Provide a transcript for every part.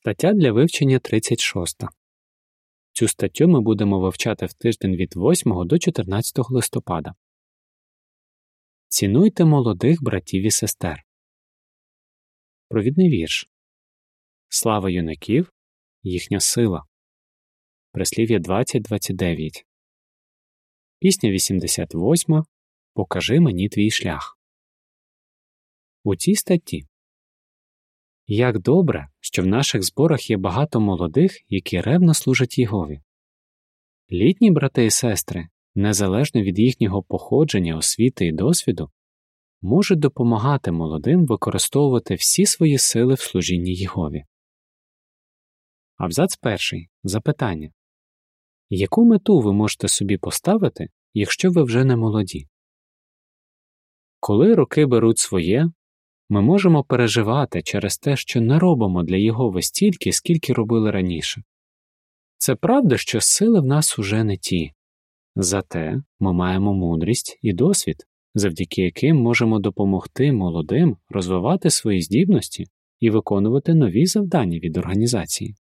Стаття для вивчення 36. Цю статтю ми будемо вивчати в тиждень від 8 до 14 листопада. Цінуйте молодих братів і сестер. Провідний вірш. Слава юнаків їхня сила. Прислів'я 20.29. Пісня 88. Покажи мені твій шлях. У цій статті як добре, що в наших зборах є багато молодих, які ревно служать Єгові. Літні брати і сестри, незалежно від їхнього походження, освіти і досвіду, можуть допомагати молодим використовувати всі свої сили в служінні Єгові. Абзац перший. Запитання Яку мету ви можете собі поставити, якщо ви вже не молоді? Коли роки беруть своє, ми можемо переживати через те, що не робимо для Єгови стільки, скільки робили раніше. Це правда, що сили в нас уже не ті, зате ми маємо мудрість і досвід, завдяки яким можемо допомогти молодим розвивати свої здібності і виконувати нові завдання від організації.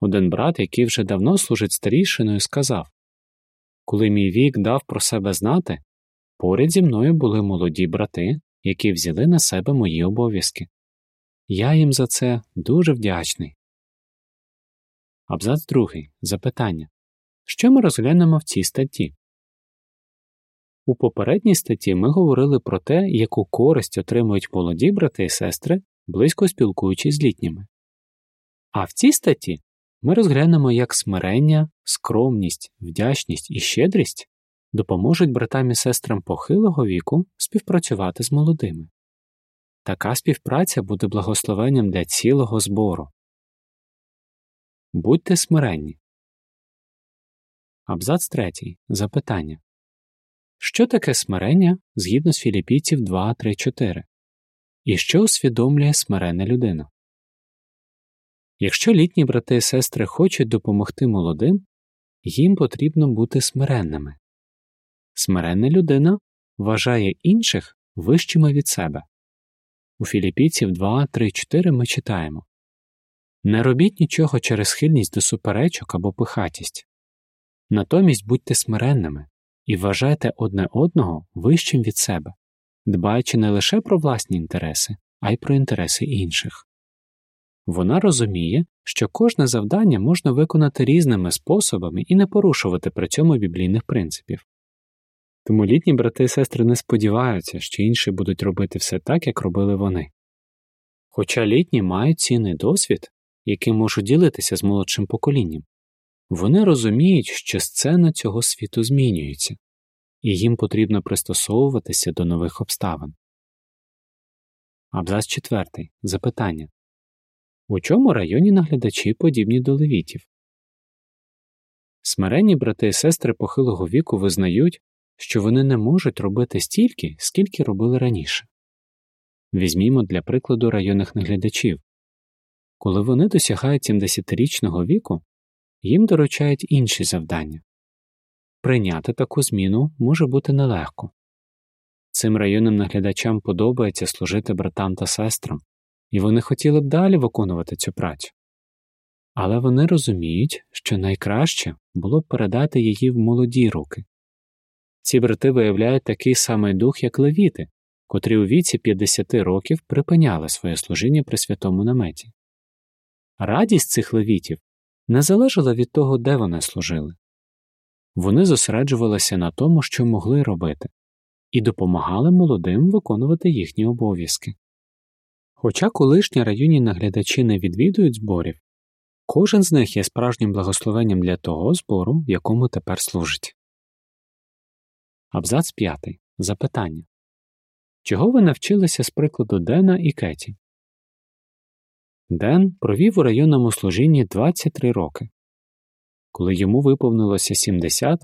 Один брат, який вже давно служить старішиною, сказав Коли мій вік дав про себе знати, поряд зі мною були молоді брати, які взяли на себе мої обов'язки. Я їм за це дуже вдячний. Абзац другий. Запитання. Що ми розглянемо в цій статті? У попередній статті ми говорили про те, яку користь отримують молоді брати і сестри, близько спілкуючись з літніми. А в цій статті ми розглянемо, як смирення, скромність, вдячність і щедрість допоможуть братам і сестрам похилого віку співпрацювати з молодими. Така співпраця буде благословенням для цілого збору. Будьте смиренні. Абзац 3. Запитання Що таке смирення згідно з Філіпійців 2, 3, 4? І що усвідомлює смирена людина? Якщо літні брати і сестри хочуть допомогти молодим, їм потрібно бути смиренними. Смиренна людина вважає інших вищими від себе. У Філіппійців 2, 3, 4 ми читаємо Не робіть нічого через схильність до суперечок або пихатість. Натомість будьте смиренними і вважайте одне одного вищим від себе, дбаючи не лише про власні інтереси, а й про інтереси інших. Вона розуміє, що кожне завдання можна виконати різними способами і не порушувати при цьому біблійних принципів. Тому літні брати і сестри не сподіваються, що інші будуть робити все так, як робили вони. Хоча літні мають цінний досвід, яким можуть ділитися з молодшим поколінням, вони розуміють, що сцена цього світу змінюється, і їм потрібно пристосовуватися до нових обставин. Абзац 4. Запитання У чому районі наглядачі подібні до левітів? Смиренні брати і сестри похилого віку визнають, що вони не можуть робити стільки, скільки робили раніше. Візьмімо для прикладу районних наглядачів коли вони досягають 70-річного віку, їм доручають інші завдання. Прийняти таку зміну може бути нелегко. Цим районним наглядачам подобається служити братам та сестрам, і вони хотіли б далі виконувати цю працю. Але вони розуміють, що найкраще було б передати її в молоді руки, ці брати виявляють такий самий дух, як левіти, котрі у віці 50 років припиняли своє служіння при святому наметі. Радість цих левітів не залежала від того, де вони служили. Вони зосереджувалися на тому, що могли робити, і допомагали молодим виконувати їхні обов'язки. Хоча колишні районні наглядачі не відвідують зборів, кожен з них є справжнім благословенням для того збору, в якому тепер служить. Абзац 5. Запитання. Чого ви навчилися з прикладу Дена і Кеті? Ден провів у районному служінні 23 роки. Коли йому виповнилося 70,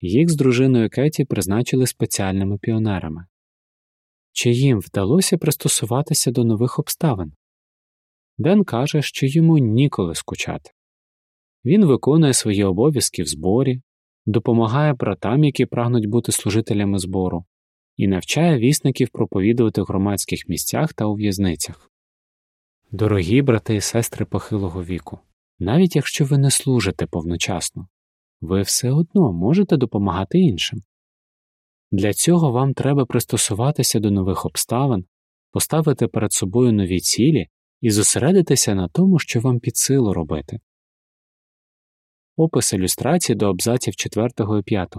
їх з дружиною Кеті призначили спеціальними піонерами. Чи їм вдалося пристосуватися до нових обставин? Ден каже, що йому ніколи скучати. Він виконує свої обов'язки в зборі, допомагає братам, які прагнуть бути служителями збору, і навчає вісників проповідувати в громадських місцях та у в'язницях. Дорогі брати і сестри похилого віку, навіть якщо ви не служите повночасно, ви все одно можете допомагати іншим. Для цього вам треба пристосуватися до нових обставин, поставити перед собою нові цілі і зосередитися на тому, що вам під силу робити. Опис ілюстрації до абзаців 4 і 5.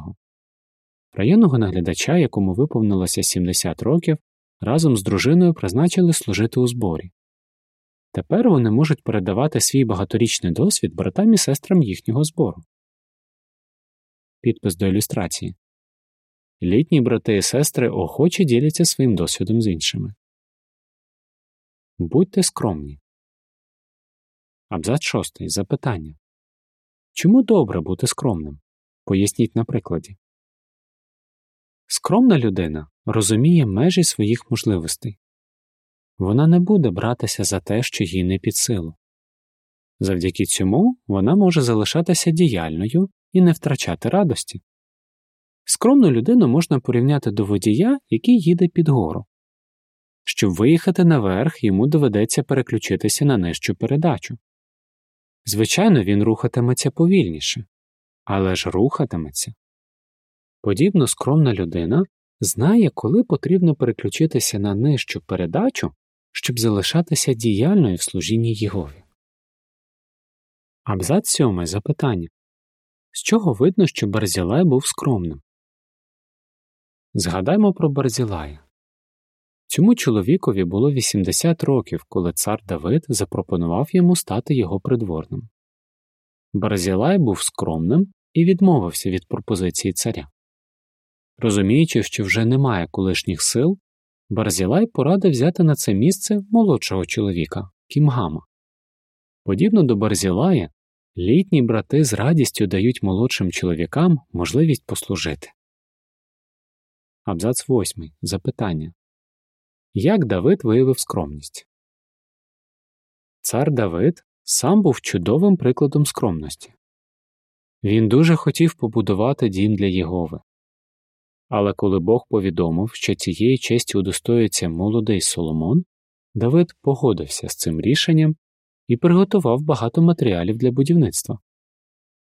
Районного наглядача, якому виповнилося 70 років, разом з дружиною призначили служити у зборі. Тепер вони можуть передавати свій багаторічний досвід братам і сестрам їхнього збору. Підпис до ілюстрації Літні брати і сестри охоче діляться своїм досвідом з іншими. Будьте скромні. Абзац 6. Запитання Чому добре бути скромним? Поясніть на прикладі. Скромна людина розуміє межі своїх можливостей. Вона не буде братися за те, що їй не під силу. Завдяки цьому вона може залишатися діяльною і не втрачати радості. Скромну людину можна порівняти до водія, який їде під гору. Щоб виїхати наверх, йому доведеться переключитися на нижчу передачу. Звичайно, він рухатиметься повільніше, але ж рухатиметься. Подібно скромна людина знає, коли потрібно переключитися на нижчу передачу, щоб залишатися діяльною в служінні Єгові. Абзац сьомий запитання З чого видно, що Барзілай був скромним? Згадаймо про Барзілая. Цьому чоловікові було 80 років, коли цар Давид запропонував йому стати його придворним. Барзілай був скромним і відмовився від пропозиції царя. Розуміючи, що вже немає колишніх сил, Барзілай порадив взяти на це місце молодшого чоловіка Кімгама. Подібно до Барзілая, літні брати з радістю дають молодшим чоловікам можливість послужити. Абзац 8. Запитання Як Давид виявив скромність? Цар Давид сам був чудовим прикладом скромності. Він дуже хотів побудувати дім для Єгови. Але коли Бог повідомив, що цієї честі удостоїться молодий Соломон, Давид погодився з цим рішенням і приготував багато матеріалів для будівництва.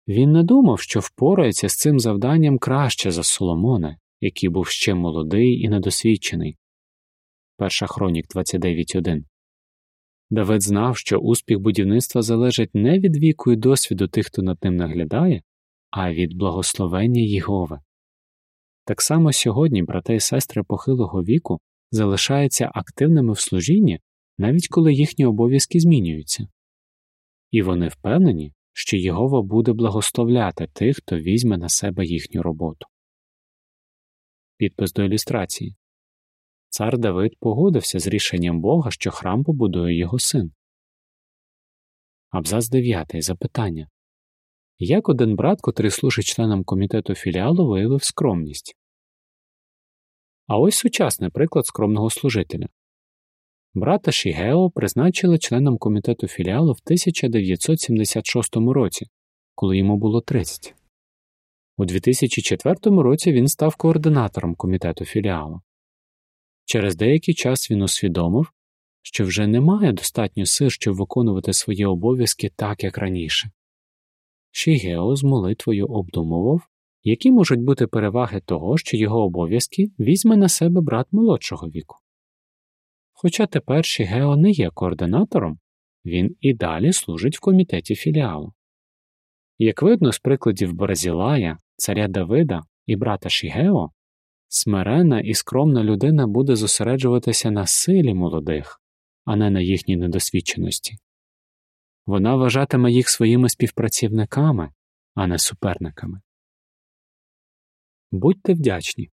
Він не думав, що впорається з цим завданням краще за Соломона, який був ще молодий і недосвідчений. Перша хронік 29.1 Давид знав, що успіх будівництва залежить не від віку і досвіду тих, хто над ним наглядає, а від благословення Єгови. Так само сьогодні брати і сестри похилого віку залишаються активними в служінні, навіть коли їхні обов'язки змінюються, і вони впевнені, що Єгова буде благословляти тих, хто візьме на себе їхню роботу. Підпис до ілюстрації Цар Давид погодився з рішенням Бога, що храм побудує його син. Абзац 9. Запитання Як один брат, котрий служить членом комітету філіалу, виявив скромність? А ось сучасний приклад скромного служителя. Брата Шігео призначили членом комітету філіалу в 1976 році, коли йому було 30. У 2004 році він став координатором комітету філіалу. Через деякий час він усвідомив, що вже немає достатньо сил, щоб виконувати свої обов'язки так, як раніше. Шігео з молитвою обдумував, які можуть бути переваги того, що його обов'язки візьме на себе брат молодшого віку. Хоча тепер Шігео не є координатором, він і далі служить в комітеті філіалу. Як видно з прикладів Барзілая, царя Давида і брата Шігео, смирена і скромна людина буде зосереджуватися на силі молодих, а не на їхній недосвідченості. Вона вважатиме їх своїми співпрацівниками, а не суперниками. Будьте вдячні.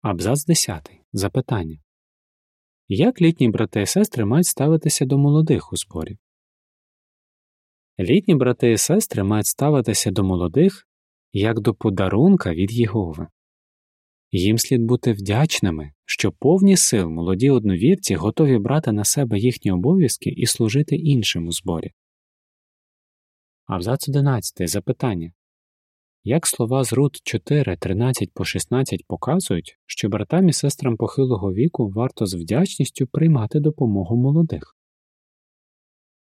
Абзац 10. Запитання Як літні брати і сестри мають ставитися до молодих у зборі? Літні брати і сестри мають ставитися до молодих як до подарунка від Єгови. Їм слід бути вдячними, що повні сил молоді одновірці готові брати на себе їхні обов'язки і служити іншим у зборі. Абзац 11. Запитання як слова з Рут 4, 13 по 16 показують, що братам і сестрам похилого віку варто з вдячністю приймати допомогу молодих.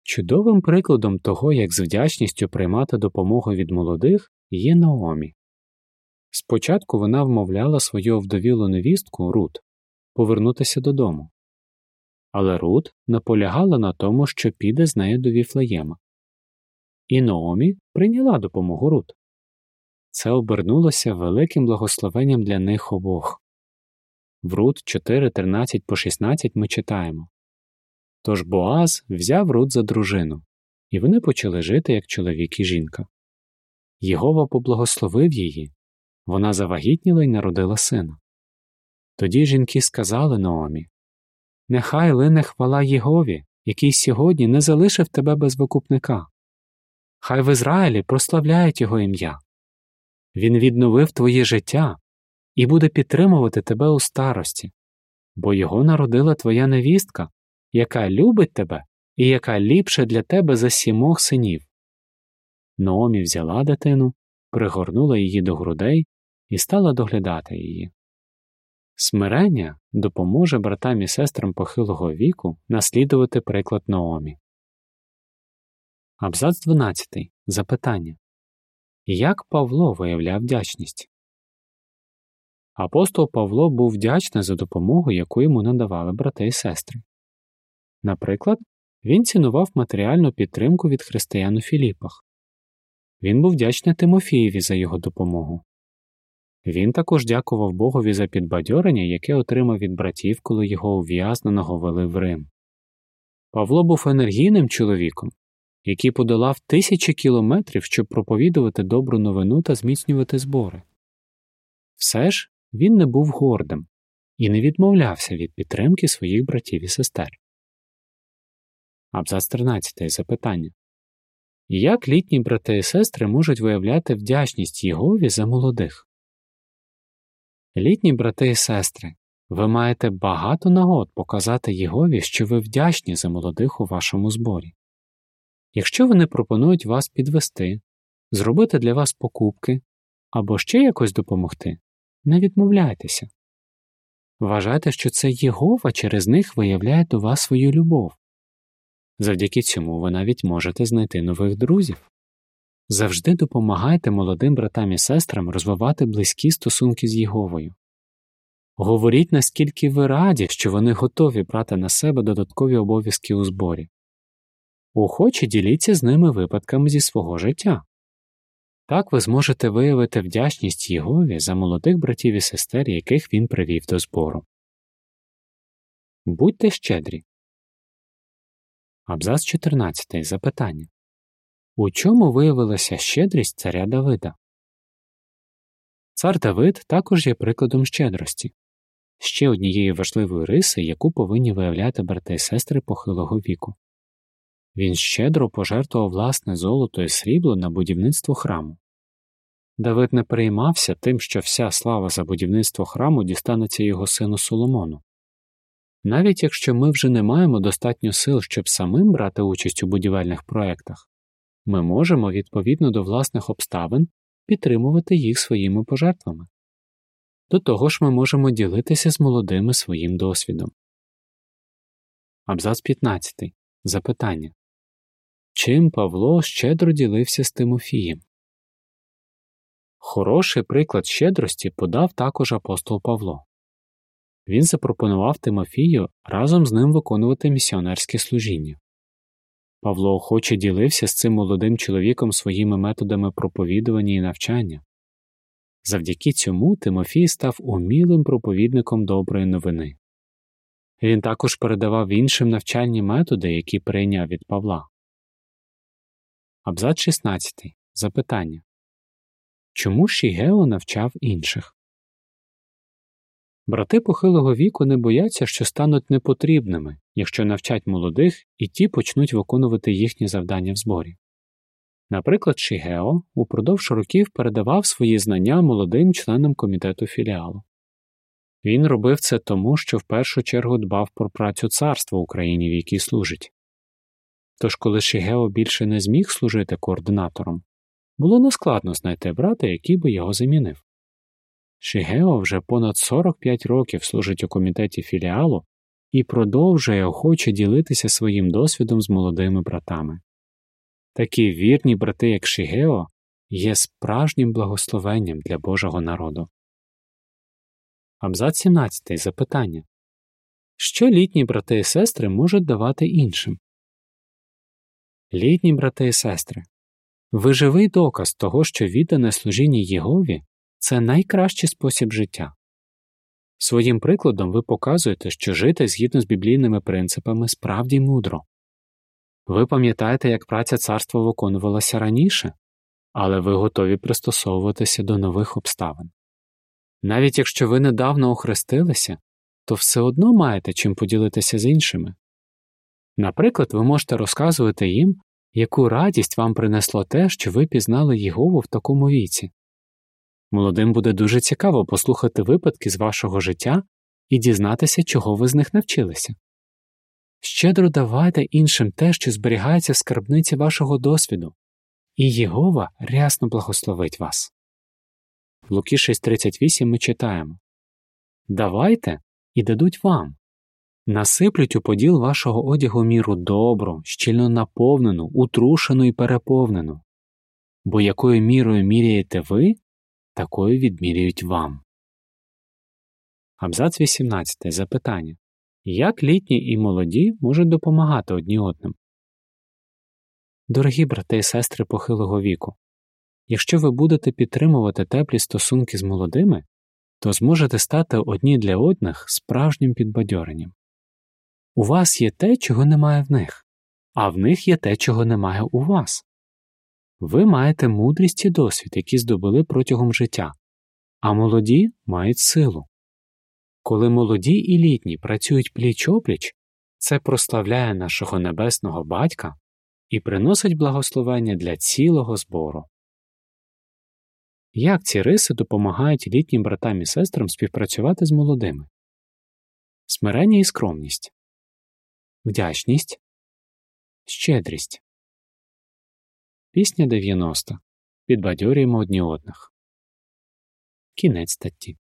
Чудовим прикладом того, як з вдячністю приймати допомогу від молодих, є Наомі. Спочатку вона вмовляла свою вдовілу невістку Рут повернутися додому. Але Рут наполягала на тому, що піде з нею до Віфлеєма. І Наомі прийняла допомогу Рут. Це обернулося великим благословенням для них обох. В Рут 4, 13 по 16 ми читаємо Тож Боаз взяв Рут за дружину, і вони почали жити як чоловік і жінка. Єгова поблагословив її, вона завагітніла й народила сина. Тоді жінки сказали Наомі Нехай лине хвала Єгові, який сьогодні не залишив тебе без викупника. Хай в Ізраїлі прославляють його ім'я. Він відновив твоє життя і буде підтримувати тебе у старості, бо його народила твоя невістка, яка любить тебе і яка ліпше для тебе за сімох синів. Наомі взяла дитину, пригорнула її до грудей і стала доглядати її. Смирення допоможе братам і сестрам похилого віку наслідувати приклад Наомі. Абзац 12. Запитання Як Павло виявляв вдячність? Апостол Павло був вдячний за допомогу, яку йому надавали брати і сестри. Наприклад, він цінував матеріальну підтримку від християн у Філіпах. Він був вдячний Тимофієві за його допомогу. Він також дякував Богові за підбадьорення, яке отримав від братів, коли його ув'язненого вели в Рим. Павло був енергійним чоловіком, який подолав тисячі кілометрів, щоб проповідувати добру новину та зміцнювати збори. Все ж він не був гордим і не відмовлявся від підтримки своїх братів і сестер. Абзац 13. Запитання Як літні брати і сестри можуть виявляти вдячність Єгові за молодих? Літні брати і сестри, ви маєте багато нагод показати Єгові, що ви вдячні за молодих у вашому зборі. Якщо вони пропонують вас підвести, зробити для вас покупки або ще якось допомогти, не відмовляйтеся. Вважайте, що це Єгова через них виявляє до вас свою любов. Завдяки цьому ви навіть можете знайти нових друзів. Завжди допомагайте молодим братам і сестрам розвивати близькі стосунки з Єговою. Говоріть, наскільки ви раді, що вони готові брати на себе додаткові обов'язки у зборі. Охоче діліться з ними випадками зі свого життя. Так ви зможете виявити вдячність Єгові за молодих братів і сестер, яких він привів до збору. Будьте щедрі. Абзац 14. Запитання У чому виявилася щедрість царя Давида? Цар Давид також є прикладом щедрості, ще однієї важливої риси, яку повинні виявляти брати і сестри похилого віку. Він щедро пожертвував власне золото і срібло на будівництво храму. Давид не переймався тим, що вся слава за будівництво храму дістанеться його сину Соломону. Навіть якщо ми вже не маємо достатньо сил, щоб самим брати участь у будівельних проєктах, ми можемо відповідно до власних обставин підтримувати їх своїми пожертвами. До того ж ми можемо ділитися з молодими своїм досвідом. Абзац 15. Запитання Чим Павло щедро ділився з Тимофієм? Хороший приклад щедрості подав також апостол Павло. Він запропонував Тимофію разом з ним виконувати місіонерське служіння. Павло охоче ділився з цим молодим чоловіком своїми методами проповідування і навчання. Завдяки цьому Тимофій став умілим проповідником доброї новини. Він також передавав іншим навчальні методи, які прийняв від Павла. Абзац 16. Запитання Чому Шігео навчав інших? Брати похилого віку не бояться, що стануть непотрібними, якщо навчать молодих і ті почнуть виконувати їхні завдання в зборі. Наприклад, Шігео упродовж років передавав свої знання молодим членам комітету філіалу. Він робив це тому, що в першу чергу дбав про працю царства Україні, в якій служить. Тож, коли Шігео більше не зміг служити координатором, було нескладно знайти брата, який би його замінив. Шігео вже понад 45 років служить у комітеті філіалу і продовжує охоче ділитися своїм досвідом з молодими братами. Такі вірні брати, як Шігео, є справжнім благословенням для Божого народу. Абзац 17. Запитання Що літні брати і сестри можуть давати іншим? Літні брати і сестри. Ви живий доказ того, що віддане служіння Єгові це найкращий спосіб життя. Своїм прикладом ви показуєте, що жити згідно з біблійними принципами справді мудро. Ви пам'ятаєте, як праця царства виконувалася раніше, але ви готові пристосовуватися до нових обставин. Навіть якщо ви недавно охрестилися, то все одно маєте чим поділитися з іншими. Наприклад, ви можете розказувати їм, яку радість вам принесло те, що ви пізнали Єгову в такому віці. Молодим буде дуже цікаво послухати випадки з вашого життя і дізнатися, чого ви з них навчилися. Щедро давайте іншим те, що зберігається в скарбниці вашого досвіду, і Єгова рясно благословить вас. В Луки 6.38 ми читаємо Давайте і дадуть вам. Насиплють у поділ вашого одягу міру добру, щільно наповнену, утрушену і переповнену, бо якою мірою міряєте ви, такою відміряють вам. Абзац 18. Запитання Як літні і молоді можуть допомагати одні одним? Дорогі брати і сестри похилого віку. Якщо ви будете підтримувати теплі стосунки з молодими, то зможете стати одні для одних справжнім підбадьоренням. У вас є те, чого немає в них, а в них є те, чого немає у вас. Ви маєте мудрість і досвід, які здобули протягом життя, а молоді мають силу. Коли молоді і літні працюють пліч опліч, це прославляє нашого небесного батька і приносить благословення для цілого збору. Як ці риси допомагають літнім братам і сестрам співпрацювати з молодими? Смирення і скромність, вдячність, щедрість. Пісня 90. Підбадьорюємо одні одних. Кінець статті.